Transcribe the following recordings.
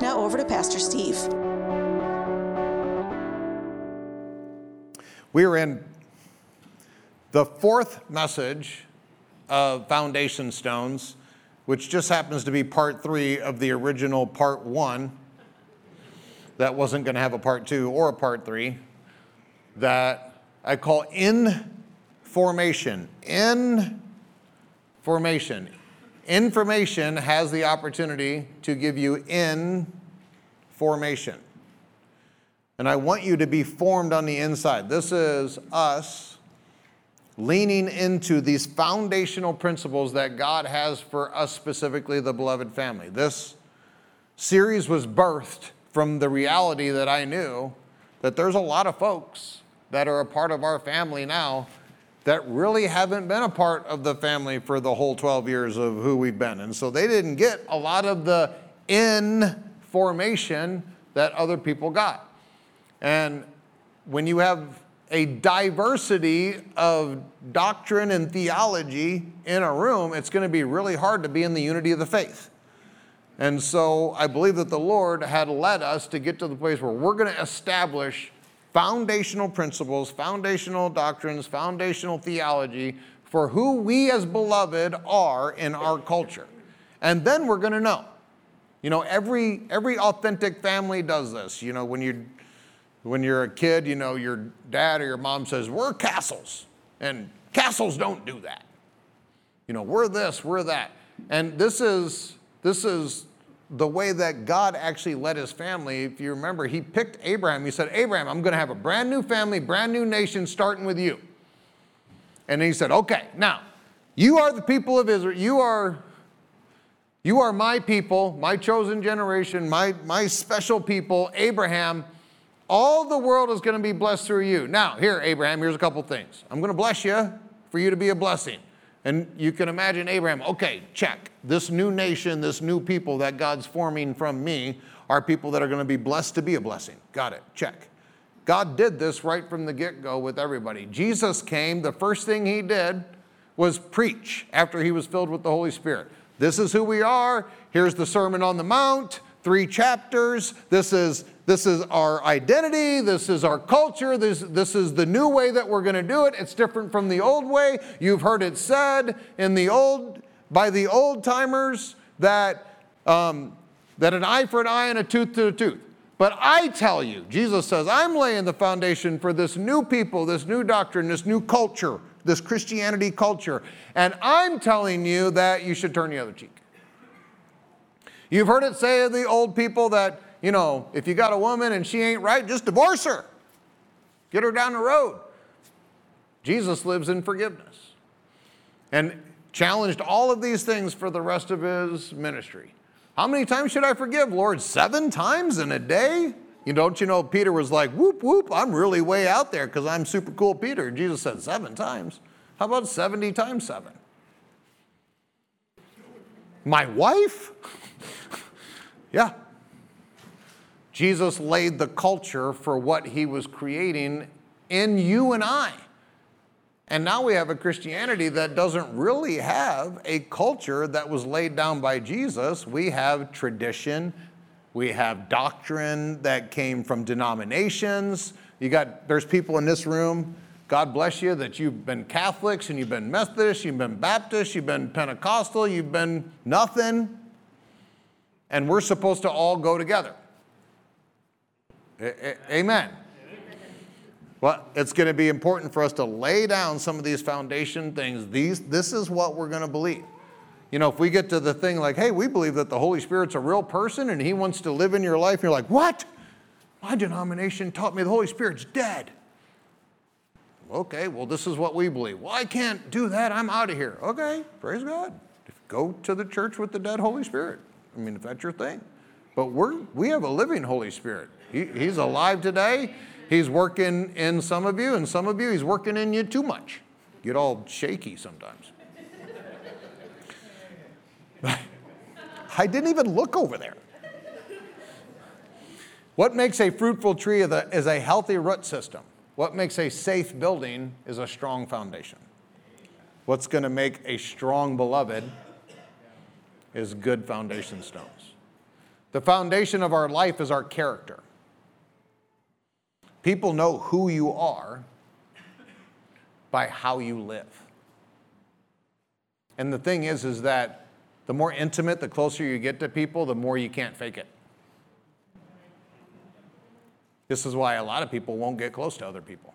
Now over to Pastor Steve. We are in the fourth message of Foundation Stones, which just happens to be part three of the original part one that wasn't going to have a part two or a part three that I call in formation. In formation. Information has the opportunity to give you information. And I want you to be formed on the inside. This is us leaning into these foundational principles that God has for us, specifically the beloved family. This series was birthed from the reality that I knew that there's a lot of folks that are a part of our family now that really haven't been a part of the family for the whole 12 years of who we've been. And so they didn't get a lot of the information that other people got. And when you have a diversity of doctrine and theology in a room, it's going to be really hard to be in the unity of the faith. And so I believe that the Lord had led us to get to the place where we're going to establish foundational principles, foundational doctrines, foundational theology for who we as beloved are in our culture. And then we're going to know. You know, every every authentic family does this. You know, when you when you're a kid, you know, your dad or your mom says, "We're Cassells." And Cassells don't do that. You know, we're this, we're that. And this is this is the way that God actually led his family, if you remember, he picked Abraham. He said, Abraham, I'm going to have a brand new family, brand new nation, starting with you. And he said, Okay, now, you are the people of Israel. You are, you are my people, my chosen generation, my, my special people, Abraham. All the world is going to be blessed through you. Now, here, Abraham, here's a couple things. I'm going to bless you for you to be a blessing. And you can imagine Abraham, okay, check. This new nation, this new people that God's forming from me are people that are going to be blessed to be a blessing. Got it, check. God did this right from the get go with everybody. Jesus came, the first thing he did was preach after he was filled with the Holy Spirit. This is who we are. Here's the Sermon on the Mount, three chapters. This is this is our identity. This is our culture. This, this is the new way that we're going to do it. It's different from the old way. You've heard it said in the old, by the old timers that, um, that an eye for an eye and a tooth to a tooth. But I tell you, Jesus says, I'm laying the foundation for this new people, this new doctrine, this new culture, this Christianity culture. And I'm telling you that you should turn the other cheek. You've heard it say of the old people that you know, if you got a woman and she ain't right, just divorce her. Get her down the road. Jesus lives in forgiveness and challenged all of these things for the rest of his ministry. How many times should I forgive, Lord? Seven times in a day? You don't you know Peter was like, whoop, whoop, I'm really way out there because I'm super cool Peter. Jesus said seven times. How about 70 times seven? My wife? yeah, Jesus laid the culture for what he was creating in you and I. And now we have a Christianity that doesn't really have a culture that was laid down by Jesus. We have tradition, we have doctrine that came from denominations. You got there's people in this room, God bless you, that you've been Catholics and you've been Methodist, you've been Baptist, you've been Pentecostal, you've been nothing. And we're supposed to all go together. Amen. Well, it's going to be important for us to lay down some of these foundation things. These, this is what we're going to believe. You know, if we get to the thing like, hey, we believe that the Holy Spirit's a real person and he wants to live in your life, you're like, what? My denomination taught me the Holy Spirit's dead. Okay, well, this is what we believe. Well, I can't do that. I'm out of here. Okay, praise God. Go to the church with the dead Holy Spirit. I mean, if that's your thing. But we're, we have a living Holy Spirit. He, he's alive today. He's working in some of you, and some of you, he's working in you too much. Get all shaky sometimes. I didn't even look over there. What makes a fruitful tree is a healthy root system. What makes a safe building is a strong foundation. What's going to make a strong beloved is good foundation stones. The foundation of our life is our character. People know who you are by how you live. And the thing is, is that the more intimate, the closer you get to people, the more you can't fake it. This is why a lot of people won't get close to other people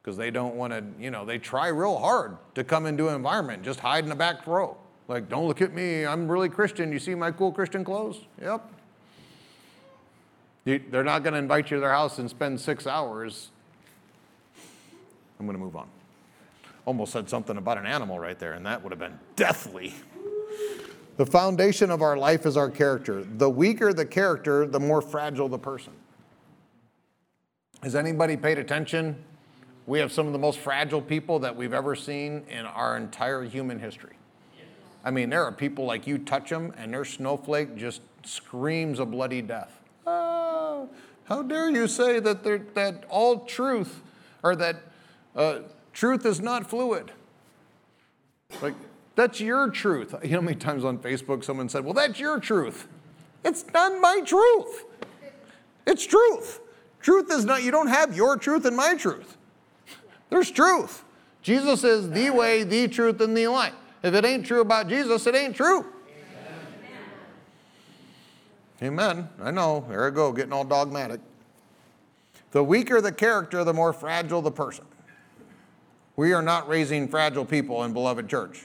because they don't want to, you know, they try real hard to come into an environment, just hide in the back row. Like, don't look at me, I'm really Christian. You see my cool Christian clothes? Yep. they're not going to invite you to their house and spend six hours. I'm going to move on. Almost said something about an animal right there, and that would have been deathly. The foundation of our life is our character. The weaker the character, the more fragile the person. Has anybody paid attention? We have some of the most fragile people that we've ever seen in our entire human history. I mean, there are people like you touch them and their snowflake just screams a bloody death. Oh, how dare you say that, that all truth or that uh, truth is not fluid? Like, that's your truth. You know how many times on Facebook someone said, Well, that's your truth. It's not my truth. It's truth. Truth is not, you don't have your truth and my truth. There's truth. Jesus is the way, the truth, and the light. If it ain't true about Jesus, it ain't true. Amen. Amen. I know. There I go, getting all dogmatic. The weaker the character, the more fragile the person. We are not raising fragile people in beloved church.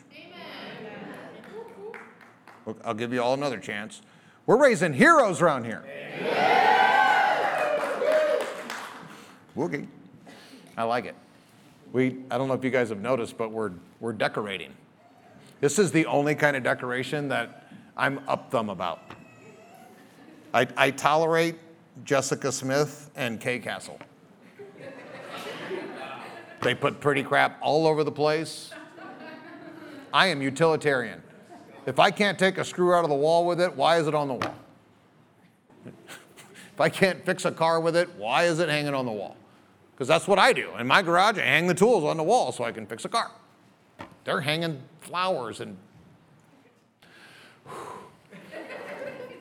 Amen. I'll give you all another chance. We're raising heroes around here. Amen. Woogie. I like it. We, I don't know if you guys have noticed, but we're, we're decorating. This is the only kind of decoration that I'm up thumb about. I, I tolerate Jessica Smith and Kay Cassell. They put pretty crap all over the place. I am utilitarian. If I can't take a screw out of the wall with it, why is it on the wall? If I can't fix a car with it, why is it hanging on the wall? because that's what I do. In my garage, I hang the tools on the wall so I can fix a car. They're hanging flowers and.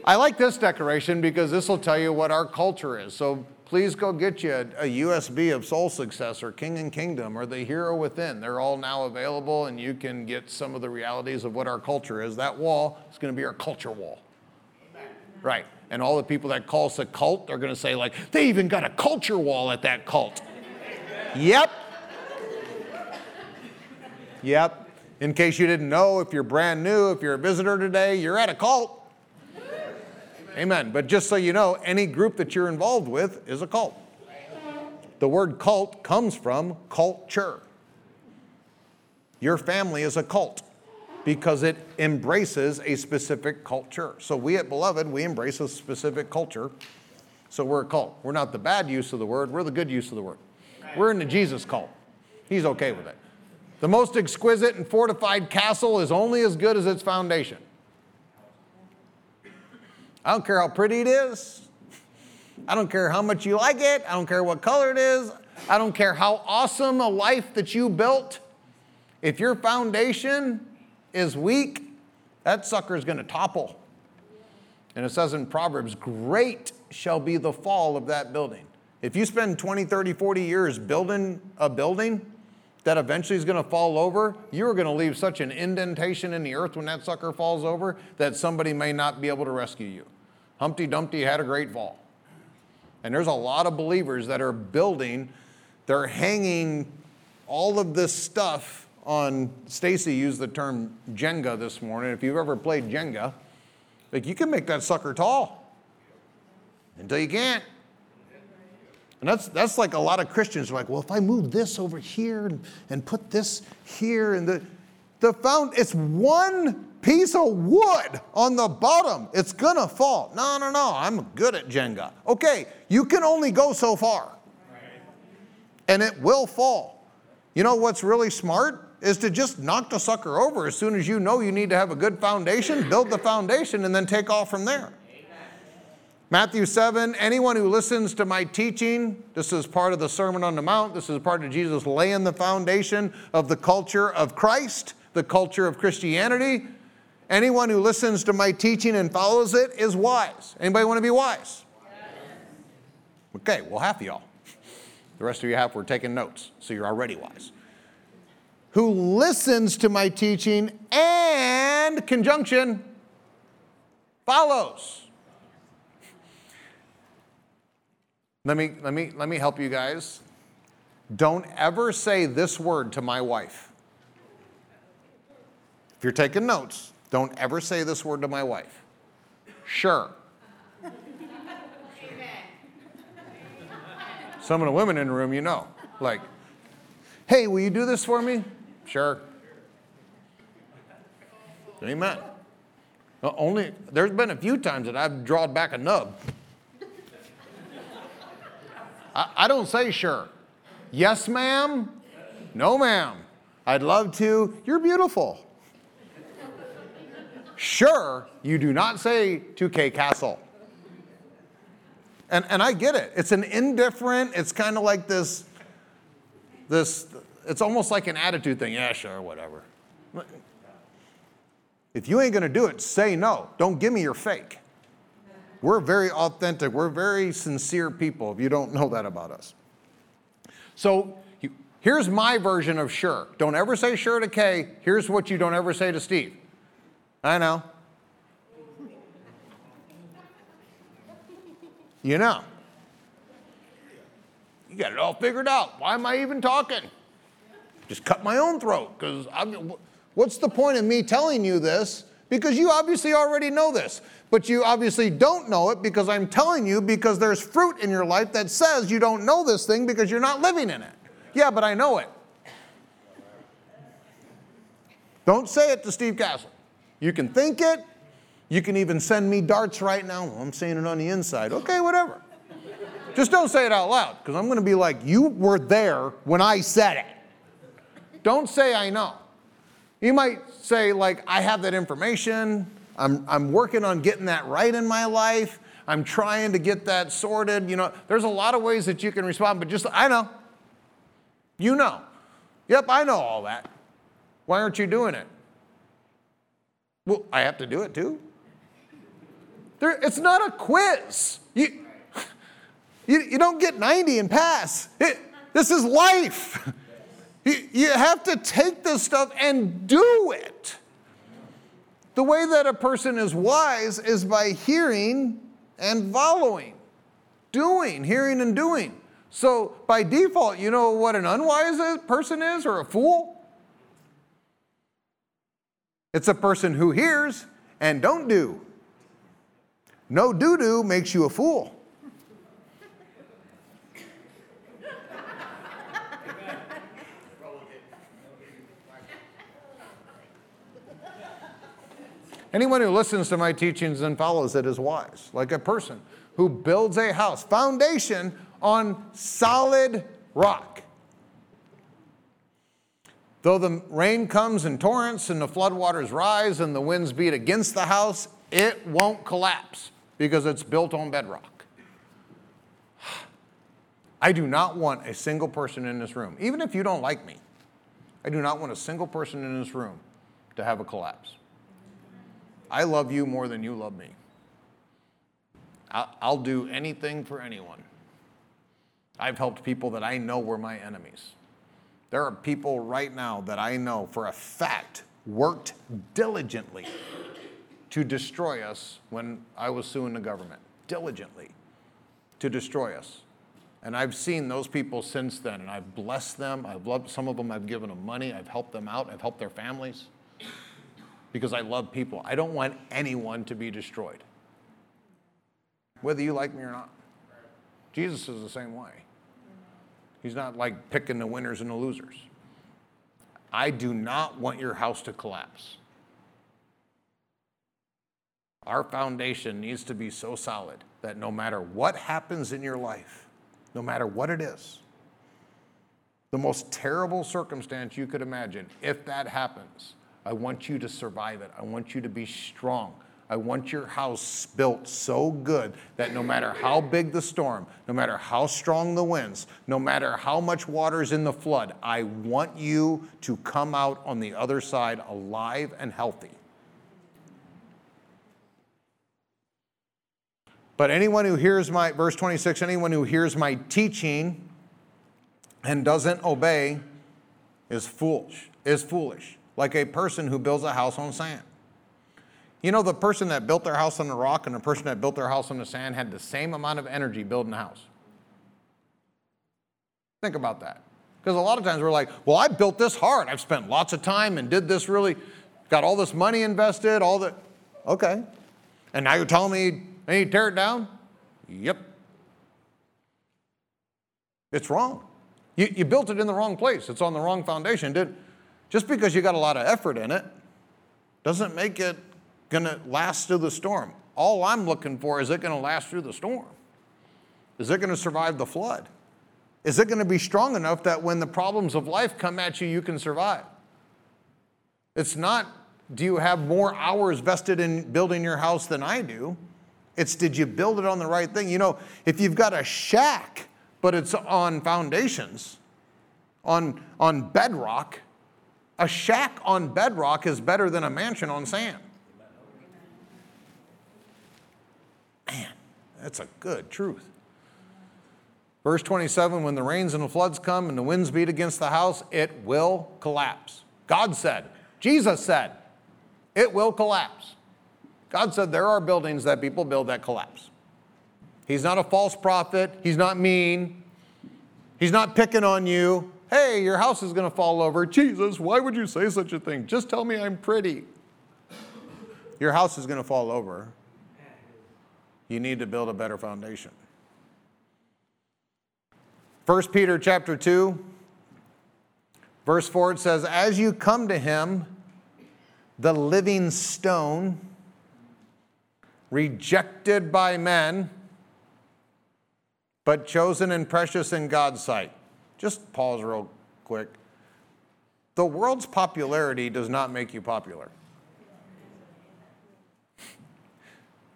I like this decoration because this will tell you what our culture is. So please go get you a, a, USB of Soul Success or King and Kingdom or The Hero Within. They're all now available and you can get some of the realities of what our culture is. That wall is going to be our culture wall. Amen. Right and all the people that call us a cult are going to say, like, they even got a culture wall at that cult. yep. Yep. In case you didn't know, if you're brand new, if you're a visitor today, you're at a cult. Amen. But just so you know, any group that you're involved with is a cult. The word cult comes from culture. Your family is a cult because it embraces a specific culture. So we at Beloved, we embrace a specific culture. So we're a cult. We're not the bad use of the word, we're the good use of the word. We're in the Jesus cult. He's okay with it. The most exquisite and fortified castle is only as good as its foundation. I don't care how pretty it is. I don't care how much you like it. I don't care what color it is. I don't care how awesome a life that you built. If your foundation is weak, that sucker is going to topple. And it says in Proverbs, great shall be the fall of that building. If you spend 20, 30, 40 years building a building that eventually is going to fall over, you're going to leave such an indentation in the earth when that sucker falls over that somebody may not be able to rescue you. Humpty Dumpty had a great fall. And there's a lot of believers that are building, they're hanging all of this stuff on Stacy used the term Jenga this morning. If you've ever played Jenga, like you can make that sucker tall until you can't. And that's, that's like a lot of Christians are like, well, if I move this over here and, and put this here, and the, The found it's one piece of wood on the bottom. It's gonna fall. No, no, no. I'm good at Jenga. Okay, you can only go so far. And it will fall. You know what's really smart? Is to just knock the sucker over as soon as you know you need to have a good foundation, build the foundation, and then take off from there. Matthew 7, anyone who listens to my teaching, this is part of the Sermon on the Mount, this is part of Jesus laying the foundation of the culture of Christ, the culture of Christianity. Anyone who listens to my teaching and follows it is wise. Anybody want to be wise? Okay, well, half of y'all. The rest of you half were taking notes, so you're already wise. Who listens to my teaching and conjunction follows. Let me, let, me, let me help you guys. Don't ever say this word to my wife. If you're taking notes, don't ever say this word to my wife. Sure. Some of the women in the room, you know, like, hey, will you do this for me? Sure. Amen. Only there's been a few times that I've drawn back a nub. I, I don't say sure. Yes, ma'am. No, ma'am. I'd love to. You're beautiful. Sure, you do not say to Kay Cassell. And, and I get it. It's an indifferent, it's kind of like this, this, it's almost like an attitude thing. Yeah, sure, whatever. If you ain't gonna do it, say no. Don't give me your fake. We're very authentic, we're very sincere people, if you don't know that about us. So here's my version of sure. Don't ever say sure to Kay. Here's what you don't ever say to Steve. I know. You know. You got it all figured out. Why am I even talking? Just cut my own throat because what's the point of me telling you this? Because you obviously already know this but you obviously don't know it because I'm telling you because there's fruit in your life that says you don't know this thing because you're not living in it. Yeah, but I know it. Don't say it to Steve Cassell. You can think it. You can even send me darts right now. Well, I'm saying it on the inside. Okay, whatever. Just don't say it out loud because I'm going to be like, you were there when I said it. Don't say I know. You might say, like, I have that information. I'm, I'm working on getting that right in my life. I'm trying to get that sorted. You know, there's a lot of ways that you can respond, but just, I know. You know. Yep, I know all that. Why aren't you doing it? Well, I have to do it too. There, it's not a quiz. You, you, you don't get 90 and pass. It, this is life. You, have to take this stuff and do it. The way that a person is wise is by hearing and following, doing, hearing and doing. So by default, you know what an unwise person is or a fool? It's a person who hears and don't do. No do do makes you a fool. Anyone who listens to my teachings and follows it is wise, like a person who builds a house, foundation on solid rock. Though the rain comes in torrents and the floodwaters rise and the winds beat against the house, it won't collapse because it's built on bedrock. I do not want a single person in this room, even if you don't like me, I do not want a single person in this room to have a collapse. I love you more than you love me. I'll do anything for anyone. I've helped people that I know were my enemies. There are people right now that I know for a fact worked diligently to destroy us when I was suing the government. Diligently to destroy us. And I've seen those people since then, and I've blessed them. I've loved some of them, I've given them money, I've helped them out, I've helped their families because I love people. I don't want anyone to be destroyed, whether you like me or not. Jesus is the same way. He's not like picking the winners and the losers. I do not want your house to collapse. Our foundation needs to be so solid that no matter what happens in your life, no matter what it is, the most terrible circumstance you could imagine, if that happens, I want you to survive it. I want you to be strong. I want your house built so good that no matter how big the storm, no matter how strong the winds, no matter how much water's in the flood, I want you to come out on the other side alive and healthy. But anyone who hears my, verse 26, anyone who hears my teaching and doesn't obey is foolish, is foolish, like a person who builds a house on sand. You know, the person that built their house on the rock and the person that built their house on the sand had the same amount of energy building a house. Think about that. Because a lot of times we're like, well, I built this hard. I've spent lots of time and did this really, got all this money invested, all that. Okay. And now you're telling me I need to tear it down? Yep. It's wrong. You, you built it in the wrong place. It's on the wrong foundation. Did, just because you got a lot of effort in it doesn't make it going to last through the storm. All I'm looking for is it going to last through the storm? Is it going to survive the flood? Is it going to be strong enough that when the problems of life come at you, you can survive? It's not, do you have more hours vested in building your house than I do? It's, did you build it on the right thing? You know, if you've got a shack, but it's on foundations, on, on bedrock, a shack on bedrock is better than a mansion on sand. Man, that's a good truth. Verse 27 when the rains and the floods come and the winds beat against the house, it will collapse. God said, Jesus said, it will collapse. God said there are buildings that people build that collapse. He's not a false prophet, He's not mean, He's not picking on you. Hey, your house is going to fall over. Jesus, why would you say such a thing? Just tell me I'm pretty. Your house is going to fall over you need to build a better foundation. 1 Peter chapter 2 verse 4 it says as you come to him the living stone rejected by men but chosen and precious in God's sight. Just pause real quick. The world's popularity does not make you popular.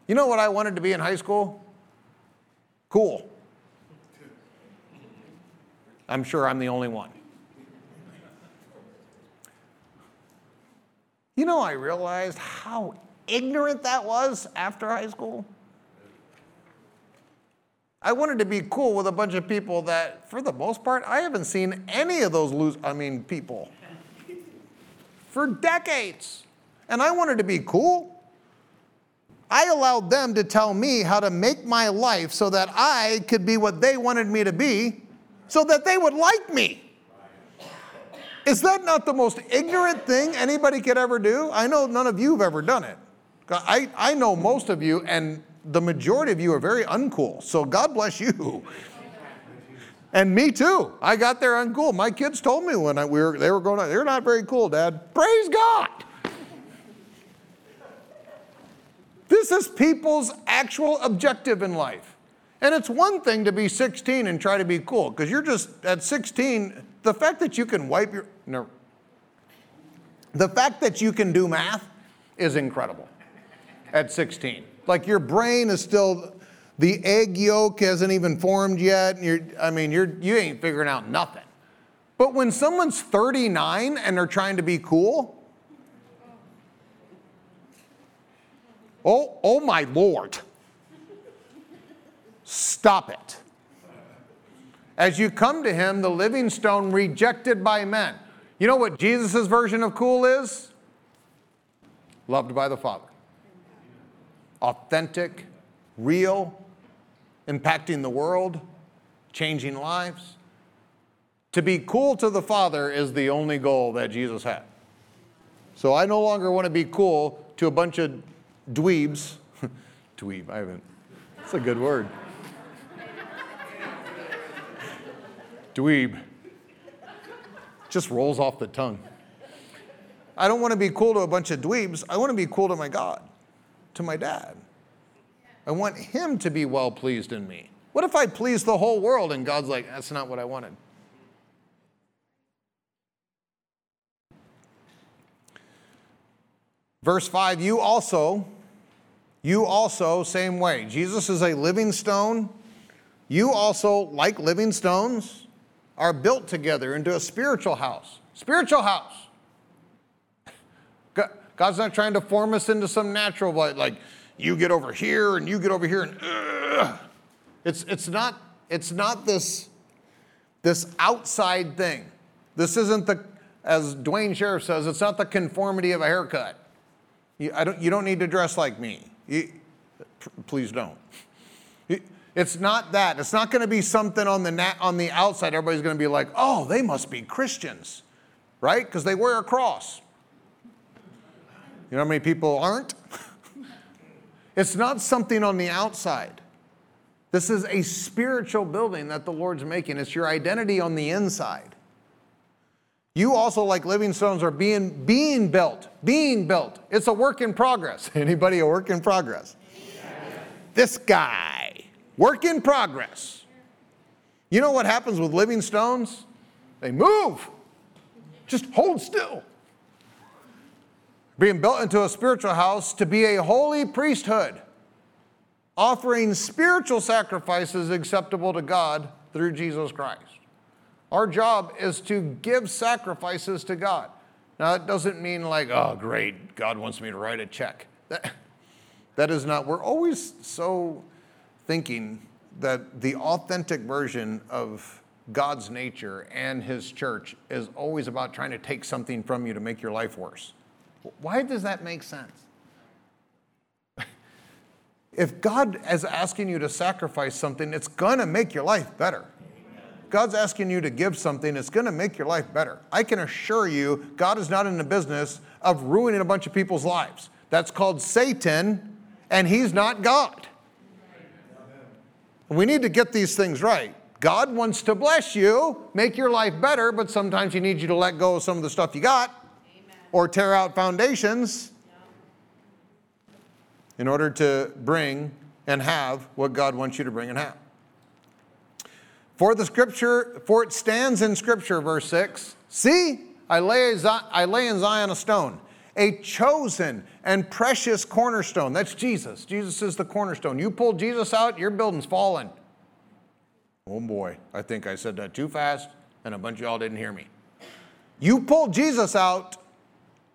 You know what I wanted to be in high school? Cool. I'm sure I'm the only one. You know, I realized how ignorant that was after high school. I wanted to be cool with a bunch of people that, for the most part, I haven't seen any of those lose, I mean, people for decades. And I wanted to be cool. I allowed them to tell me how to make my life so that I could be what they wanted me to be, so that they would like me. Is that not the most ignorant thing anybody could ever do? I know none of you have ever done it. I, I know most of you, and the majority of you are very uncool. So God bless you. And me too. I got there uncool. My kids told me when I, we were, they were going, they're not very cool, Dad. Praise God. This is people's actual objective in life. And it's one thing to be 16 and try to be cool, because you're just at 16, the fact that you can wipe your, no, the fact that you can do math is incredible at 16. Like your brain is still, the egg yolk hasn't even formed yet. And you're, I mean, you're, you ain't figuring out nothing. But when someone's 39 and they're trying to be cool, Oh, oh my Lord. Stop it. As you come to him, the living stone rejected by men. You know what Jesus' version of cool is? Loved by the Father. Authentic, real, impacting the world, changing lives. To be cool to the Father is the only goal that Jesus had. So I no longer want to be cool to a bunch of dweebs, dweeb, I haven't, that's a good word. dweeb. Just rolls off the tongue. I don't want to be cool to a bunch of dweebs. I want to be cool to my God, to my dad. I want him to be well pleased in me. What if I please the whole world and God's like, that's not what I wanted? Verse 5, you also, you also, same way. Jesus is a living stone. You also, like living stones, are built together into a spiritual house. Spiritual house. God's not trying to form us into some natural, like you get over here and you get over here and it's it's not it's not this this outside thing. This isn't the as Duane Sheriff says, it's not the conformity of a haircut. You, I don't, you don't need to dress like me. You, please don't. It's not that. It's not going to be something on the, nat, on the outside. Everybody's going to be like, oh, they must be Christians, right? Because they wear a cross. You know how many people aren't? it's not something on the outside. This is a spiritual building that the Lord's making. It's your identity on the inside. You also, like living stones, are being, being built, being built. It's a work in progress. Anybody a work in progress? This guy, work in progress. You know what happens with living stones? They move. Just hold still. Being built into a spiritual house to be a holy priesthood, offering spiritual sacrifices acceptable to God through Jesus Christ. Our job is to give sacrifices to God. Now, that doesn't mean like, oh, great, God wants me to write a check. That, that is not, we're always so thinking that the authentic version of God's nature and His church is always about trying to take something from you to make your life worse. Why does that make sense? If God is asking you to sacrifice something, it's gonna make your life better. God's asking you to give something it's going to make your life better. I can assure you, God is not in the business of ruining a bunch of people's lives. That's called Satan, and he's not God. We need to get these things right. God wants to bless you, make your life better, but sometimes he needs you to let go of some of the stuff you got. Or tear out foundations in order to bring and have what God wants you to bring and have. For the scripture, for it stands in scripture, verse 6. See, I lay, I lay in Zion a stone, a chosen and precious cornerstone. That's Jesus. Jesus is the cornerstone. You pull Jesus out, your building's falling. Oh boy, I think I said that too fast, and a bunch of y'all didn't hear me. You pull Jesus out,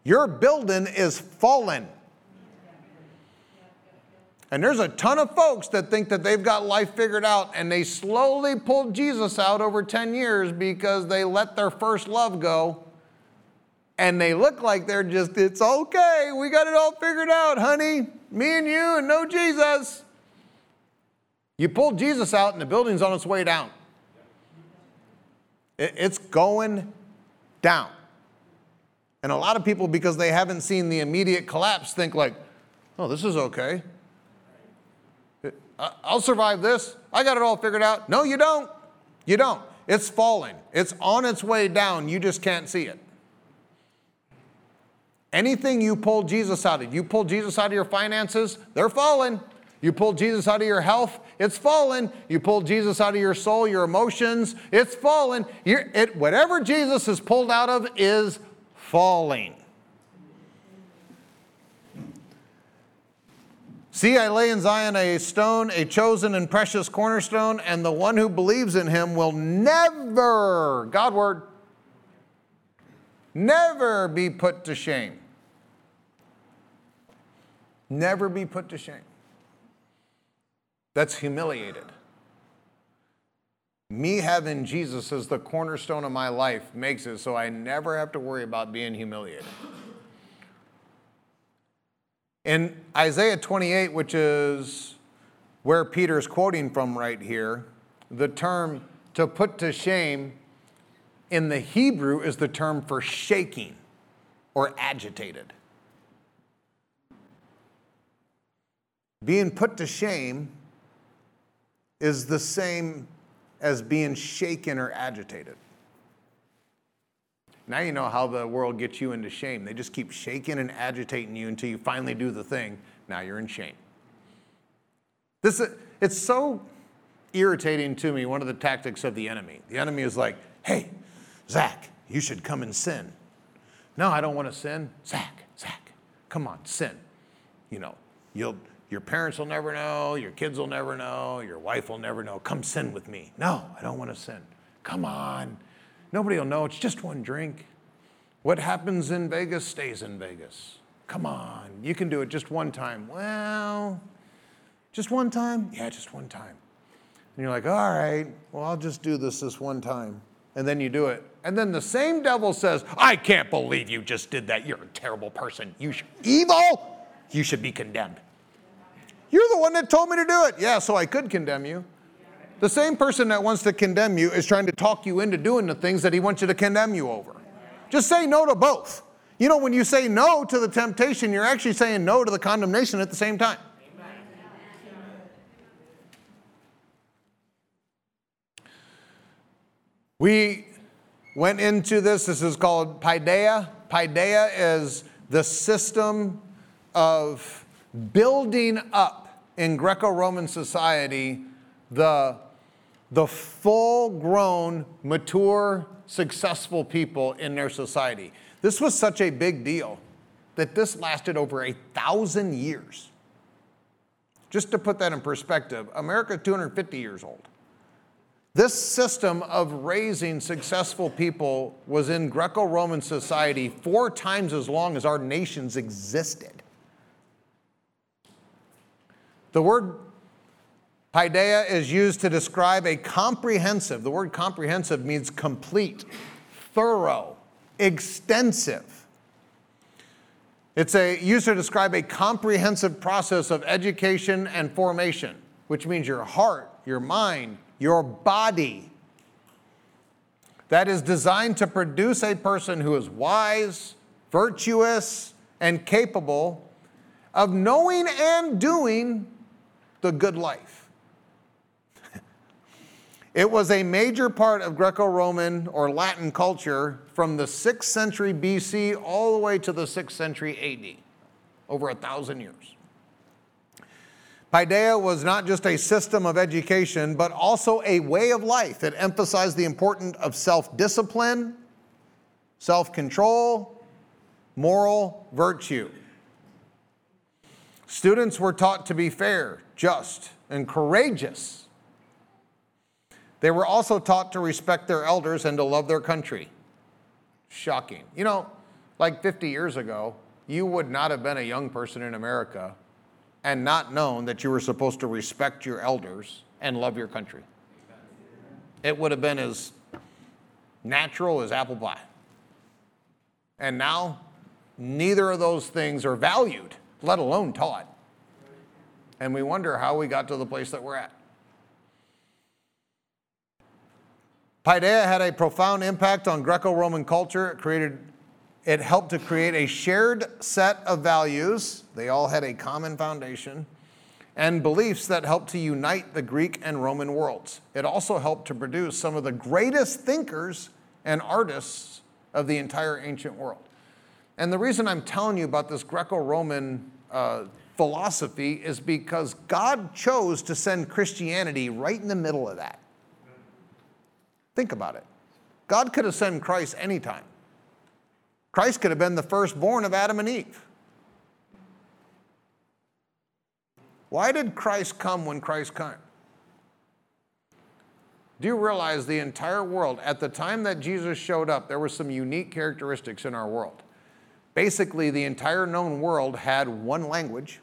your building is fallen. And there's a ton of folks that think that they've got life figured out and they slowly pulled Jesus out over 10 years because they let their first love go. And they look like they're just, it's okay, we got it all figured out, honey. Me and you and no Jesus. You pulled Jesus out and the building's on its way down. It's going down. And a lot of people, because they haven't seen the immediate collapse, think like, oh, this is okay. I'll survive this. I got it all figured out. No, you don't. You don't. It's falling, it's on its way down. You just can't see it. Anything you pull Jesus out of, you pull Jesus out of your finances, they're falling. You pull Jesus out of your health, it's fallen. You pull Jesus out of your soul, your emotions, it's fallen. It, whatever Jesus is pulled out of is falling. See, I lay in Zion a stone, a chosen and precious cornerstone, and the one who believes in him will never, God word, never be put to shame. Never be put to shame. That's humiliated. Me having Jesus as the cornerstone of my life makes it so I never have to worry about being humiliated. In Isaiah 28, which is where Peter is quoting from right here, the term to put to shame in the Hebrew is the term for shaking or agitated. Being put to shame is the same as being shaken or agitated. Now you know how the world gets you into shame. They just keep shaking and agitating you until you finally do the thing. Now you're in shame. This, it's so irritating to me, one of the tactics of the enemy. The enemy is like, hey, Zach, you should come and sin. No, I don't want to sin. Zach, Zach, come on, sin. You know, you'll, your parents will never know, your kids will never know, your wife will never know. Come sin with me. No, I don't want to sin. Come on. Nobody will know. It's just one drink. What happens in Vegas stays in Vegas. Come on. You can do it just one time. Well, just one time? Yeah, just one time. And you're like, all right, well, I'll just do this this one time. And then you do it. And then the same devil says, I can't believe you just did that. You're a terrible person. You evil. You should be condemned. You're the one that told me to do it. Yeah, so I could condemn you. The same person that wants to condemn you is trying to talk you into doing the things that he wants you to condemn you over. Just say no to both. You know, when you say no to the temptation, you're actually saying no to the condemnation at the same time. We went into this. This is called Paideia. Paideia is the system of building up in Greco Roman society the, the full grown, mature, successful people in their society. This was such a big deal that this lasted over a thousand years. Just to put that in perspective, America 250 years old. This system of raising successful people was in Greco Roman society four times as long as our nations existed. The word paideia is used to describe a comprehensive, the word comprehensive means complete, thorough, extensive. It's a, used to describe a comprehensive process of education and formation, which means your heart, your mind, your body that is designed to produce a person who is wise, virtuous, and capable of knowing and doing the good life. it was a major part of Greco Roman or Latin culture from the 6th century BC all the way to the 6th century AD, over a thousand years. Paideia was not just a system of education, but also a way of life that emphasized the importance of self discipline, self control, moral virtue. Students were taught to be fair, just, and courageous. They were also taught to respect their elders and to love their country. Shocking. You know, like 50 years ago, you would not have been a young person in America and not known that you were supposed to respect your elders and love your country. It would have been as natural as apple pie. And now, neither of those things are valued, let alone taught. And we wonder how we got to the place that we're at. Paideia had a profound impact on Greco Roman culture. It created it helped to create a shared set of values, they all had a common foundation, and beliefs that helped to unite the Greek and Roman worlds. It also helped to produce some of the greatest thinkers and artists of the entire ancient world. And the reason I'm telling you about this Greco Roman uh, philosophy is because God chose to send Christianity right in the middle of that. Think about it. God could have sent Christ anytime. Christ could have been the firstborn of Adam and Eve. Why did Christ come when Christ came? Do you realize the entire world, at the time that Jesus showed up, there were some unique characteristics in our world. Basically, the entire known world had one language,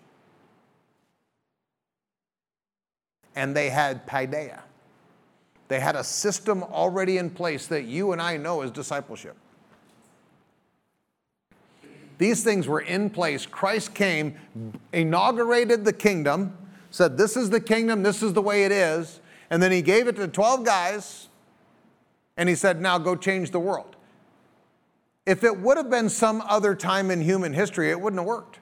and they had paideia. They had a system already in place that you and I know as discipleship. These things were in place. Christ came, inaugurated the kingdom, said, This is the kingdom, this is the way it is. And then he gave it to 12 guys, and he said, Now go change the world. If it would have been some other time in human history, it wouldn't have worked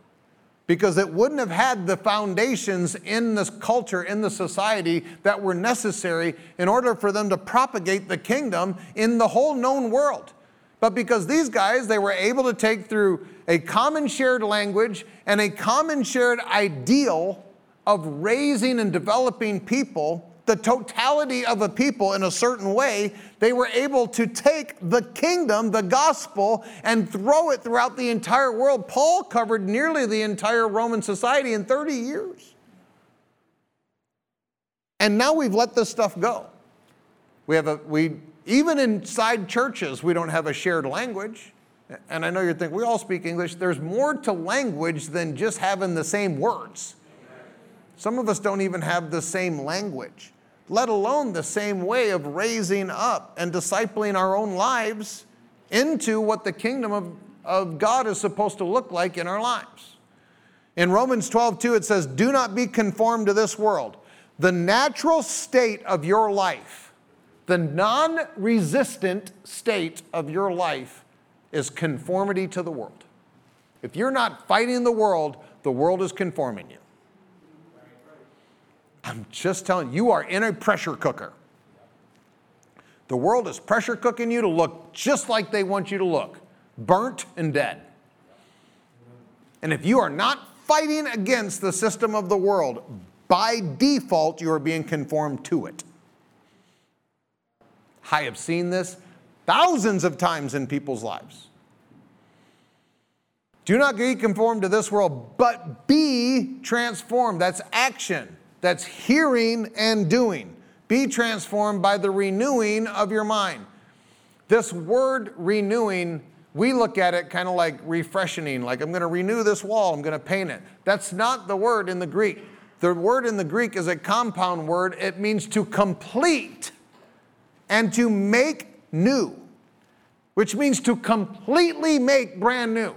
because it wouldn't have had the foundations in this culture, in the society that were necessary in order for them to propagate the kingdom in the whole known world. but because these guys, they were able to take through a common shared language and a common shared ideal of raising and developing people, the totality of a people in a certain way, they were able to take the kingdom, the gospel, and throw it throughout the entire world. Paul covered nearly the entire Roman society in 30 years. And now we've let this stuff go. We have a, we, even inside churches, we don't have a shared language. And I know you're thinking, we all speak English. There's more to language than just having the same words. Some of us don't even have the same language, let alone the same way of raising up and discipling our own lives into what the kingdom of, of God is supposed to look like in our lives. In Romans 12, 2, it says, Do not be conformed to this world the natural state of your life, the non resistant state of your life, is conformity to the world. If you're not fighting the world, the world is conforming you. I'm just telling you, you are in a pressure cooker. The world is pressure cooking you to look just like they want you to look burnt and dead. And if you are not fighting against the system of the world, by default, you are being conformed to it. I have seen this thousands of times in people's lives. Do not be conformed to this world, but be transformed. That's action, that's hearing and doing. Be transformed by the renewing of your mind. This word renewing, we look at it kind of like refreshing, like I'm going to renew this wall, I'm going to paint it. That's not the word in the Greek. The word in the Greek is a compound word. It means to complete and to make new, which means to completely make brand new.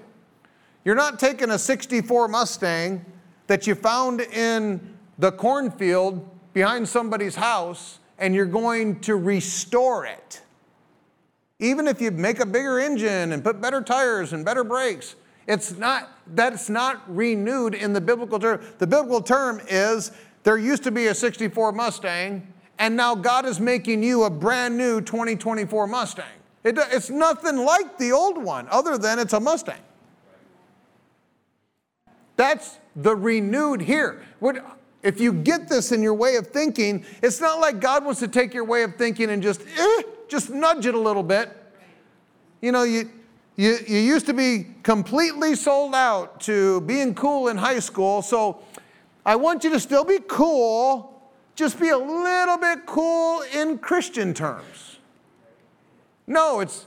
You're not taking a 64 Mustang that you found in the cornfield behind somebody's house and you're going to restore it. Even if you make a bigger engine and put better tires and better brakes, it's not, that's not renewed in the biblical term. The biblical term is there used to be a 64 Mustang, and now God is making you a brand new 2024 Mustang. It, it's nothing like the old one, other than it's a Mustang. That's the renewed here. If you get this in your way of thinking, it's not like God wants to take your way of thinking and just, eh, just nudge it a little bit. You know, you, you, you used to be completely sold out to being cool in high school, so I want you to still be cool, just be a little bit cool in Christian terms. No, it's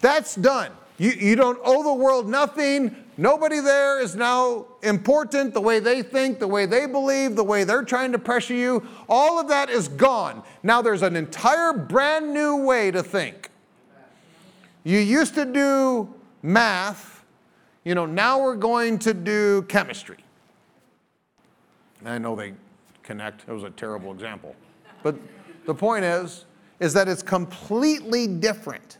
that's done. You, you don't owe the world nothing. Nobody there is now important the way they think, the way they believe, the way they're trying to pressure you. All of that is gone. Now there's an entire brand new way to think. You used to do math, you know, now we're going to do chemistry. I know they connect, it was a terrible example. But the point is, is that it's completely different.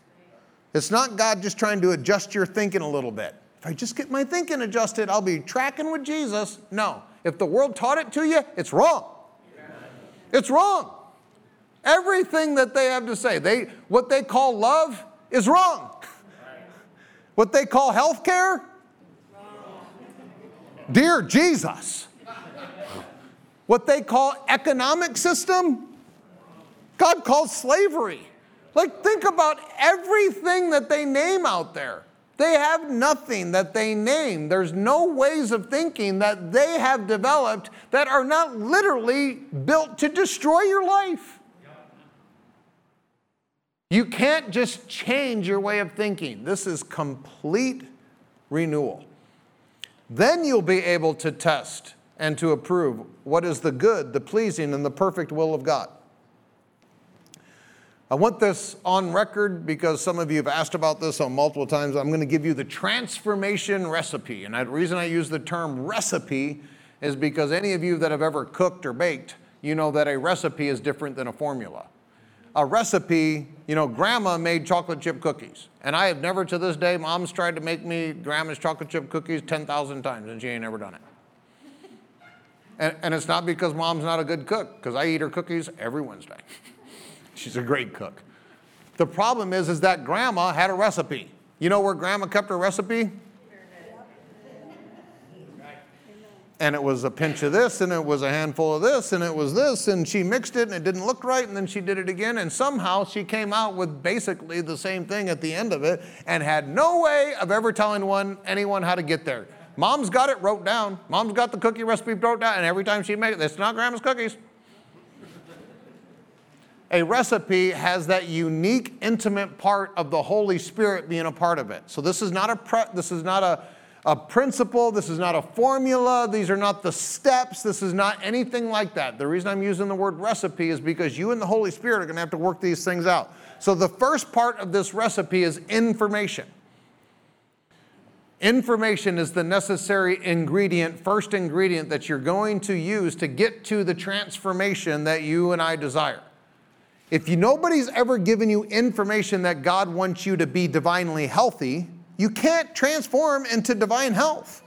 It's not God just trying to adjust your thinking a little bit. If I just get my thinking adjusted, I'll be tracking with Jesus. No. If the world taught it to you, it's wrong. It's wrong. Everything that they have to say, they, what they call love, is wrong. What they call health care? Dear Jesus. What they call economic system? God calls slavery. Like, think about everything that they name out there. They have nothing that they name. There's no ways of thinking that they have developed that are not literally built to destroy your life. You can't just change your way of thinking. This is complete renewal. Then you'll be able to test and to approve what is the good, the pleasing, and the perfect will of God. I want this on record because some of you have asked about this on multiple times. I'm going to give you the transformation recipe. And the reason I use the term recipe is because any of you that have ever cooked or baked, you know that a recipe is different than a formula a recipe, you know, grandma made chocolate chip cookies. And I have never to this day, mom's tried to make me grandma's chocolate chip cookies 10,000 times and she ain't ever done it. And, and it's not because mom's not a good cook, because I eat her cookies every Wednesday. She's a great cook. The problem is, is that grandma had a recipe. You know where grandma kept her recipe? and it was a pinch of this, and it was a handful of this, and it was this, and she mixed it, and it didn't look right, and then she did it again, and somehow she came out with basically the same thing at the end of it, and had no way of ever telling one anyone how to get there. Mom's got it wrote down. Mom's got the cookie recipe wrote down, and every time she makes it, it's not grandma's cookies. A recipe has that unique, intimate part of the Holy Spirit being a part of it. So this is not a pre- this is not a a principle. This is not a formula. These are not the steps. This is not anything like that. The reason I'm using the word recipe is because you and the Holy Spirit are going to have to work these things out. So, the first part of this recipe is information. Information is the necessary ingredient, first ingredient that you're going to use to get to the transformation that you and I desire. If you, nobody's ever given you information that God wants you to be divinely healthy, you can't transform into divine health.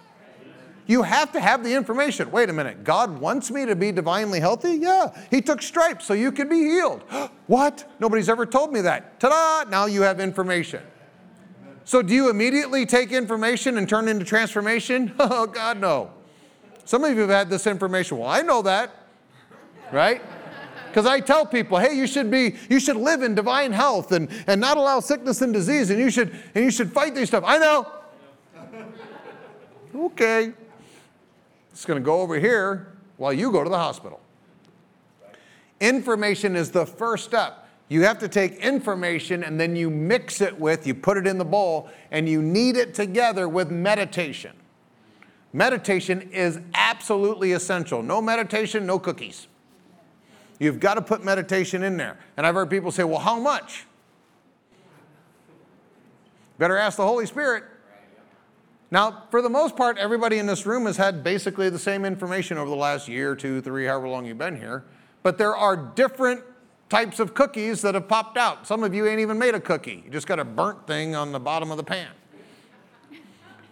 You have to have the information. Wait a minute, God wants me to be divinely healthy? Yeah, He took stripes so you could be healed. what? Nobody's ever told me that. Ta da! Now you have information. So, do you immediately take information and turn into transformation? Oh, God, no. Some of you have had this information. Well, I know that, right? Because I tell people, hey, you should be, you should live in divine health and, and not allow sickness and disease, and you should and you should fight these stuff. I know. okay. It's to go over here while you go to the hospital. Information is the first step. You have to take information and then you mix it with, you put it in the bowl, and you knead it together with meditation. Meditation is absolutely essential. No meditation, no cookies. You've got to put meditation in there. And I've heard people say, well, how much? Better ask the Holy Spirit. Now, for the most part, everybody in this room has had basically the same information over the last year, two, three, however long you've been here. But there are different types of cookies that have popped out. Some of you ain't even made a cookie, you just got a burnt thing on the bottom of the pan.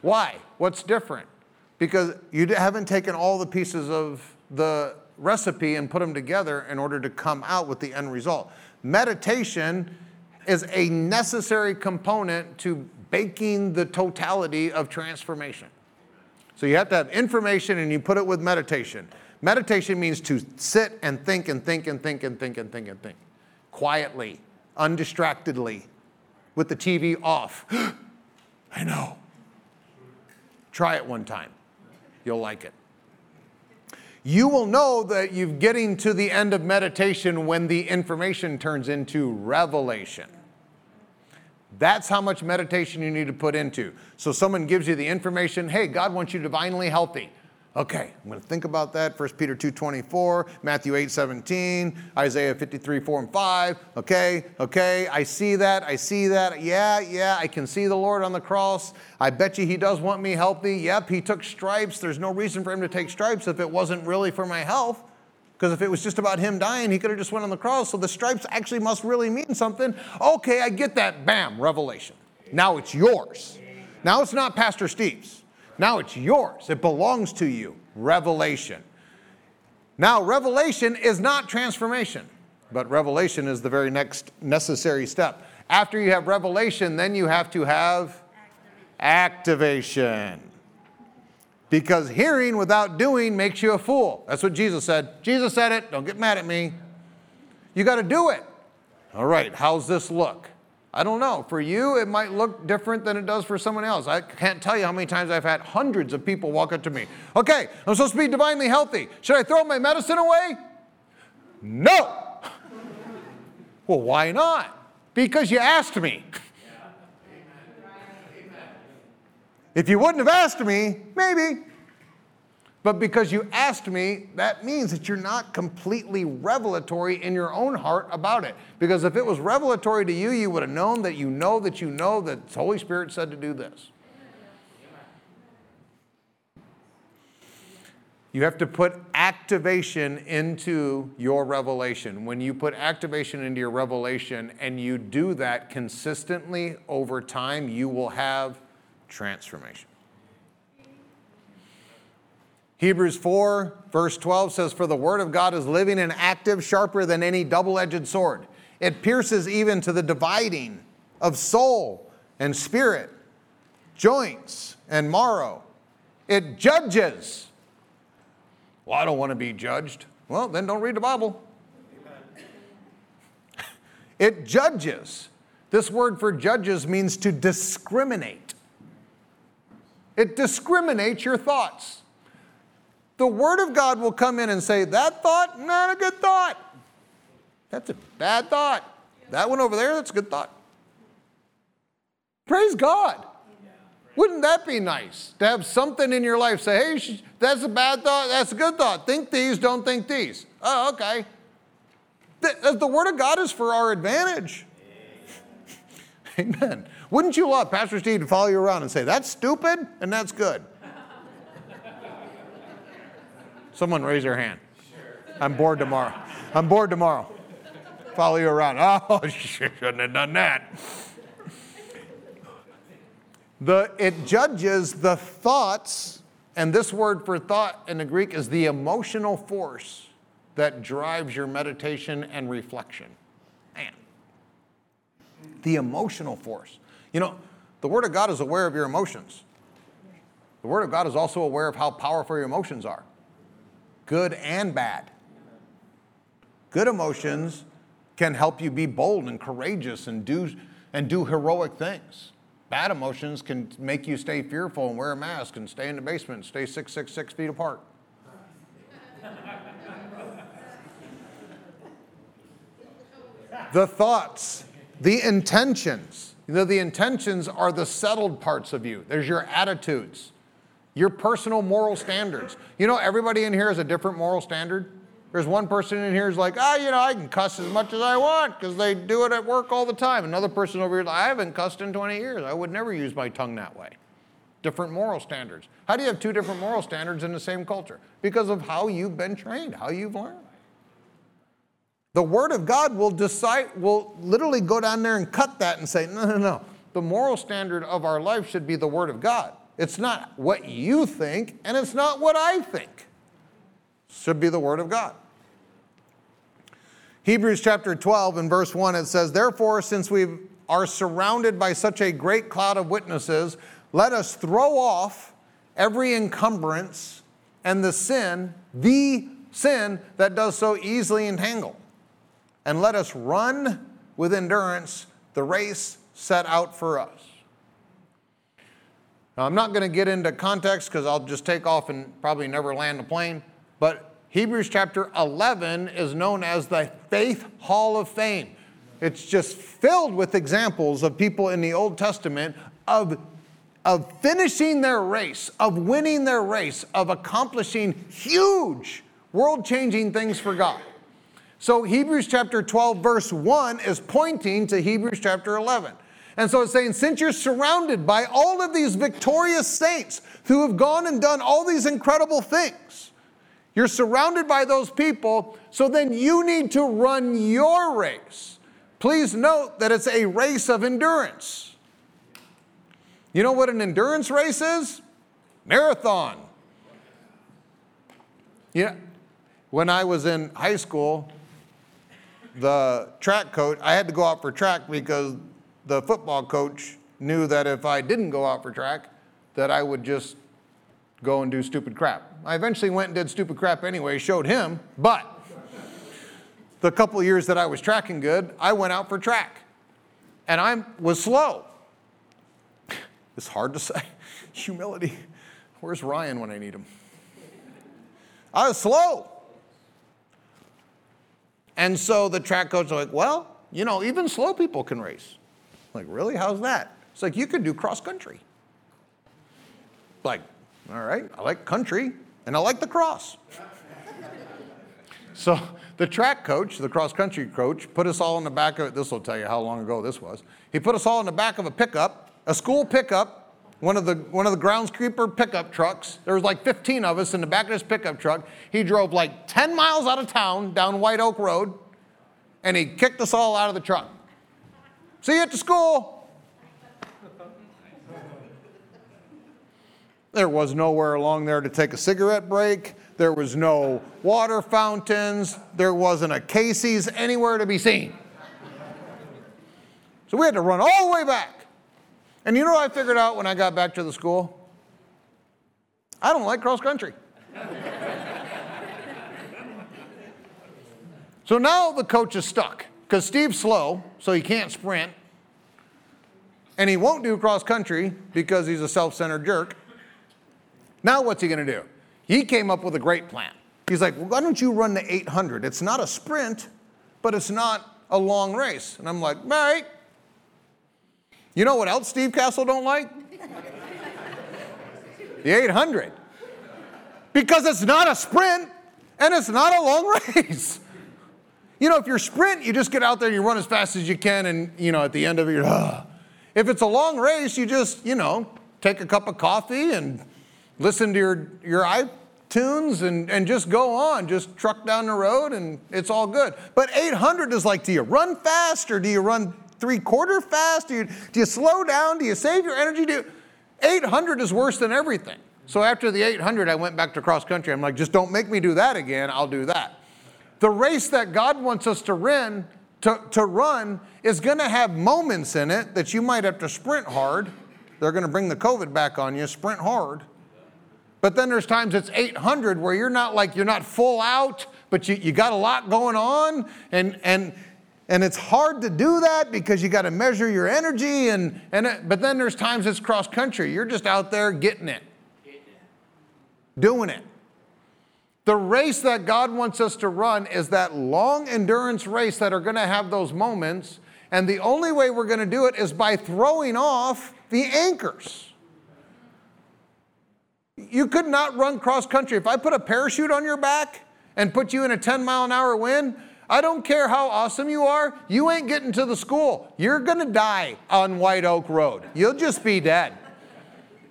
Why? What's different? Because you haven't taken all the pieces of the recipe and put them together in order to come out with the end result. Meditation is a necessary component to baking the totality of transformation. So you have to have information and you put it with meditation. Meditation means to sit and think and think and think and think and think and think quietly, undistractedly, with the TV off. I know. Try it one time. You'll like it you will know that you're getting to the end of meditation when the information turns into revelation. That's how much meditation you need to put into. So someone gives you the information, hey, God wants you divinely healthy. Okay, I'm going to think about that. 1 Peter 2.24, Matthew 8.17, Isaiah 53, 4 and 5. Okay, okay, I see that, I see that. Yeah, yeah, I can see the Lord on the cross. I bet you he does want me healthy. Yep, he took stripes. There's no reason for him to take stripes if it wasn't really for my health. Because if it was just about him dying, he could have just went on the cross. So the stripes actually must really mean something. Okay, I get that. Bam, revelation. Now it's yours. Now it's not Pastor Steve's. Now it's yours, it belongs to you. Revelation. Now, revelation is not transformation, but revelation is the very next necessary step. After you have revelation, then you have to have activation. Because hearing without doing makes you a fool. That's what Jesus said. Jesus said it. Don't get mad at me. You got to do it. All right, how's this look? I don't know. For you, it might look different than it does for someone else. I can't tell you how many times I've had hundreds of people walk up to me. Okay, I'm supposed to be divinely healthy. Should I throw my medicine away? No. well, why not? Because you asked me. If you wouldn't have asked me, maybe. But because you asked me, that means that you're not completely revelatory in your own heart about it. Because if it was revelatory to you, you would have known that you know that you know that the Holy Spirit said to do this. You have to put activation into your revelation. When you put activation into your revelation and you do that consistently over time, you will have transformation. Hebrews 4, verse 12 says, For the word of God is living and active, sharper than any double edged sword. It pierces even to the dividing of soul and spirit, joints and marrow. It judges. Well, I don't want to be judged. Well, then don't read the Bible. It judges. This word for judges means to discriminate. It discriminates your thoughts. The Word of God will come in and say, That thought, not a good thought. That's a bad thought. That one over there, that's a good thought. Praise God. Wouldn't that be nice to have something in your life say, hey, that's a bad thought, that's a good thought. Think these, don't think these. Oh, okay. The, the Word of God is for our advantage. Amen. Wouldn't you love Pastor Steve to follow you around and say, that's stupid and that's good? Someone raise their hand. I'm bored tomorrow. I'm bored tomorrow. Follow you around. Oh, shouldn't have done that. The, it judges the thoughts, and this word for thought in the Greek is the emotional force that drives your meditation and reflection. Man. The emotional force. You know, the Word of God is aware of your emotions. The Word of God is also aware of how powerful your emotions are, good and bad. Good emotions can help you be bold and courageous and do, and do heroic things. Bad emotions can make you stay fearful and wear a mask and stay in the basement and stay six, six, six feet apart. the thoughts, the intentions. You know, the intentions are the settled parts of you. There's your attitudes, your personal moral standards. You know, everybody in here has a different moral standard. There's one person in here who's like, ah, you know, I can cuss as much as I want because they do it at work all the time. Another person over here, I haven't cussed in 20 years. I would never use my tongue that way. Different moral standards. How do you have two different moral standards in the same culture? Because of how you've been trained, how you've learned. The Word of God will decide, will literally go down there and cut that and say, no, no, no. The moral standard of our life should be the Word of God. It's not what you think, and it's not what I think. Should be the Word of God. Hebrews chapter 12 and verse 1, it says, Therefore, since we are surrounded by such a great cloud of witnesses, let us throw off every encumbrance and the sin, the sin that does so easily entangle. And let us run with endurance the race set out for us. Now, I'm not going to get into context because I'll just take off and probably never land a plane, but Hebrews chapter 11 is known as the Faith Hall of Fame. It's just filled with examples of people in the Old Testament of, of finishing their race, of winning their race, of accomplishing huge world changing things for God. So Hebrews chapter 12, verse 1 is pointing to Hebrews chapter 11. And so it's saying, since you're surrounded by all of these victorious saints who have gone and done all these incredible things, you're surrounded by those people, so then you need to run your race. Please note that it's a race of endurance. You know what an endurance race is? Marathon. Yeah. When I was in high school, the track coach, I had to go out for track because the football coach knew that if I didn't go out for track, that I would just go and do stupid crap. I eventually went and did stupid crap anyway, showed him, but the couple years that I was tracking good, I went out for track. And I was slow. It's hard to say. Humility. Where's Ryan when I need him? I was slow. And so the track coach was like, well, you know, even slow people can race. Like, really? How's that? It's like, you can do cross country. Like, all right, I like country and I like the cross. so the track coach, the cross country coach, put us all in the back of it. This will tell you how long ago this was. He put us all in the back of a pickup, a school pickup, one of the one of the groundskeeper pickup trucks. There was like 15 of us in the back of this pickup truck. He drove like 10 miles out of town down White Oak Road, and he kicked us all out of the truck. See you at the school. There was nowhere along there to take a cigarette break. There was no water fountains. There wasn't a Casey's anywhere to be seen. So we had to run all the way back. And you know what I figured out when I got back to the school? I don't like cross country. so now the coach is stuck because Steve's slow, so he can't sprint. And he won't do cross country because he's a self centered jerk. Now, what's he going to do? He came up with a great plan. He's like, well, why don't you run the 800? It's not a sprint, but it's not a long race. And I'm like, all right. You know what else Steve Cassell don't like? the 800. Because it's not a sprint and it's not a long race. You know, if you're sprint, you just get out there and you run as fast as you can, and you know, at the end of it, you're, ah. If it's a long race, you just, you know, take a cup of coffee and listen to your, your iTunes and, and just go on, just truck down the road and it's all good. But 800 is like, do you run fast or do you run three quarter fast? Do you, do you slow down? Do you save your energy? Do you, 800 is worse than everything. So after the 800, I went back to cross country. I'm like, just don't make me do that again. I'll do that. The race that God wants us to run, to, to run is going to have moments in it that you might have to sprint hard. They're going to bring the COVID back on you, sprint hard. But then there's times it's 800 where you're not like, you're not full out, but you, you got a lot going on. And, and, and it's hard to do that because you got to measure your energy. And, and it, but then there's times it's cross country. You're just out there getting it, doing it. The race that God wants us to run is that long endurance race that are going to have those moments. And the only way we're going to do it is by throwing off the anchors. You could not run cross country. If I put a parachute on your back and put you in a 10 mile an hour wind, I don't care how awesome you are, you ain't getting to the school. You're going to die on White Oak Road. You'll just be dead.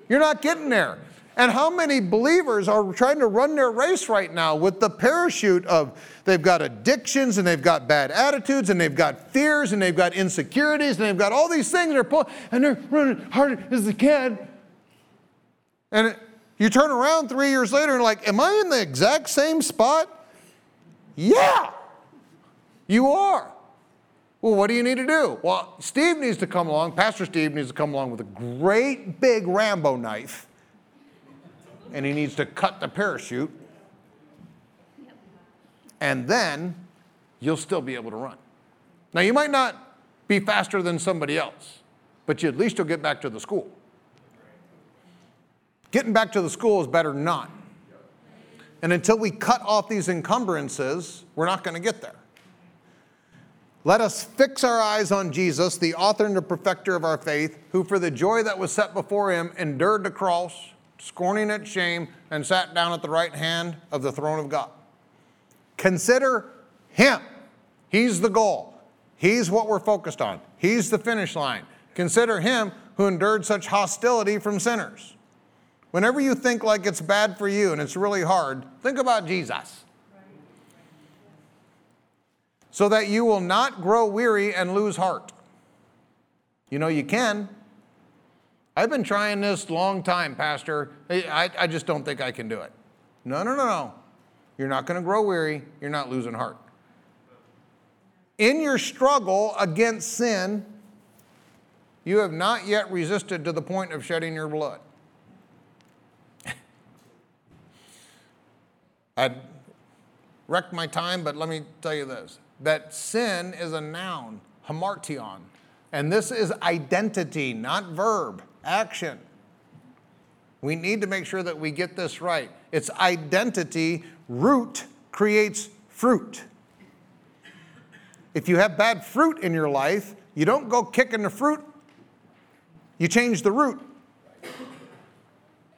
You're not getting there. And how many believers are trying to run their race right now with the parachute of they've got addictions and they've got bad attitudes and they've got fears and they've got insecurities and they've got all these things they're pulling and they're running hard as they can. And you turn around three years later and like, am I in the exact same spot? Yeah, you are. Well, what do you need to do? Well, Steve needs to come along, Pastor Steve needs to come along with a great big Rambo knife and he needs to cut the parachute, and then you'll still be able to run. Now, you might not be faster than somebody else, but you, at least you'll get back to the school. Getting back to the school is better than not. And until we cut off these encumbrances, we're not going to get there. Let us fix our eyes on Jesus, the author and the perfecter of our faith, who for the joy that was set before him endured the cross scorning its shame, and sat down at the right hand of the throne of God. Consider Him. He's the goal. He's what we're focused on. He's the finish line. Consider Him who endured such hostility from sinners. Whenever you think like it's bad for you and it's really hard, think about Jesus. So that you will not grow weary and lose heart. You know, you can. I've been trying this long time, Pastor. I, I just don't think I can do it. No, no, no, no. You're not going to grow weary. You're not losing heart. In your struggle against sin, you have not yet resisted to the point of shedding your blood. I'd wrecked my time, but let me tell you this that sin is a noun, hamartion. And this is identity, not verb action. We need to make sure that we get this right. It's identity, root creates fruit. If you have bad fruit in your life, you don't go kicking the fruit, you change the root.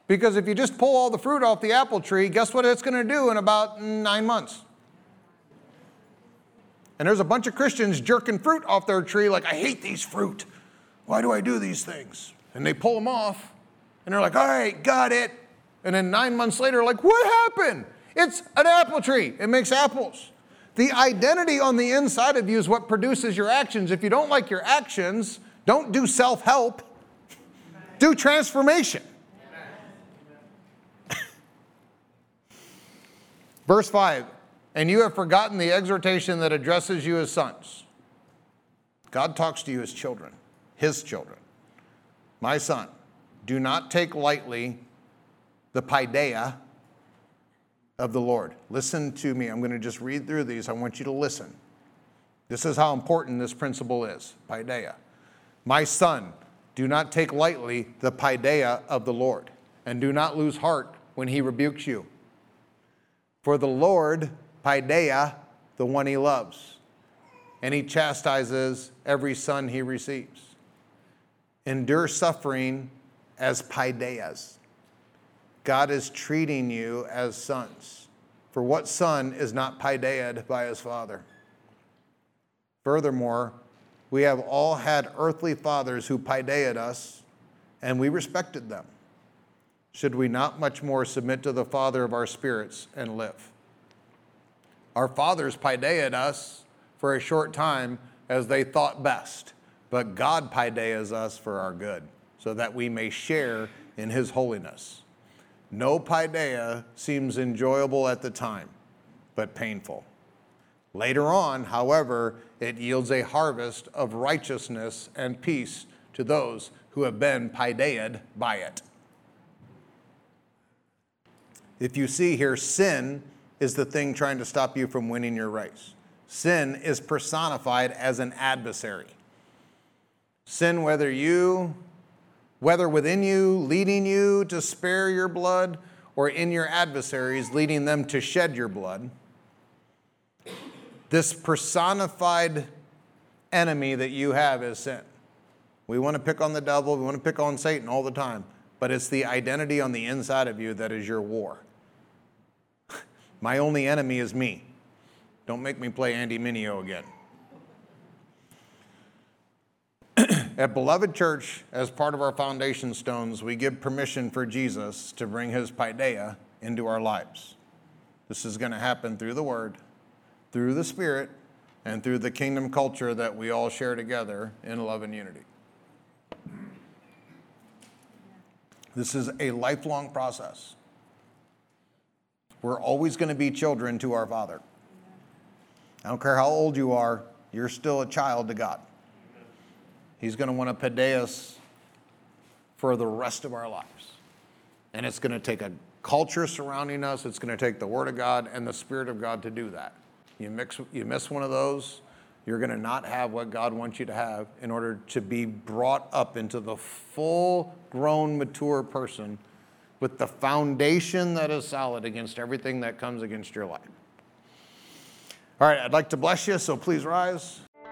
Because if you just pull all the fruit off the apple tree, guess what it's going to do in about nine months? And there's a bunch of Christians jerking fruit off their tree like, I hate these fruit. Why do I do these things? And they pull them off, and they're like, all right, got it. And then nine months later, like, what happened? It's an apple tree, it makes apples. The identity on the inside of you is what produces your actions. If you don't like your actions, don't do self help, do transformation. Verse 5 And you have forgotten the exhortation that addresses you as sons. God talks to you as children, his children. My son, do not take lightly the paideia of the Lord. Listen to me. I'm going to just read through these. I want you to listen. This is how important this principle is paideia. My son, do not take lightly the paideia of the Lord, and do not lose heart when he rebukes you. For the Lord, paideia, the one he loves, and he chastises every son he receives. Endure suffering as paideias. God is treating you as sons. For what son is not paideiad by his father? Furthermore, we have all had earthly fathers who paideiad us, and we respected them. Should we not much more submit to the Father of our spirits and live? Our fathers paideiad us for a short time as they thought best, but God paideias us for our good, so that we may share in his holiness. No paideia seems enjoyable at the time, but painful. Later on, however, it yields a harvest of righteousness and peace to those who have been paideiad by it. If you see here, sin is the thing trying to stop you from winning your race. Sin is personified as an adversary. Sin, whether you whether within you, leading you to spare your blood, or in your adversaries, leading them to shed your blood. This personified enemy that you have is sin. We want to pick on the devil, we want to pick on Satan all the time, but it's the identity on the inside of you that is your war. My only enemy is me. Don't make me play Andy Mineo again. At Beloved Church, as part of our foundation stones, we give permission for Jesus to bring his paideia into our lives. This is going to happen through the Word, through the Spirit, and through the kingdom culture that we all share together in love and unity. This is a lifelong process. We're always going to be children to our Father. I don't care how old you are, you're still a child to God. He's going to want to paideia us for the rest of our lives. And it's going to take a culture surrounding us, it's going to take the Word of God and the Spirit of God to do that. You, mix, you miss one of those, you're going to not have what God wants you to have in order to be brought up into the full grown, mature person with the foundation that is solid against everything that comes against your life. All right, I'd like to bless you, so please rise.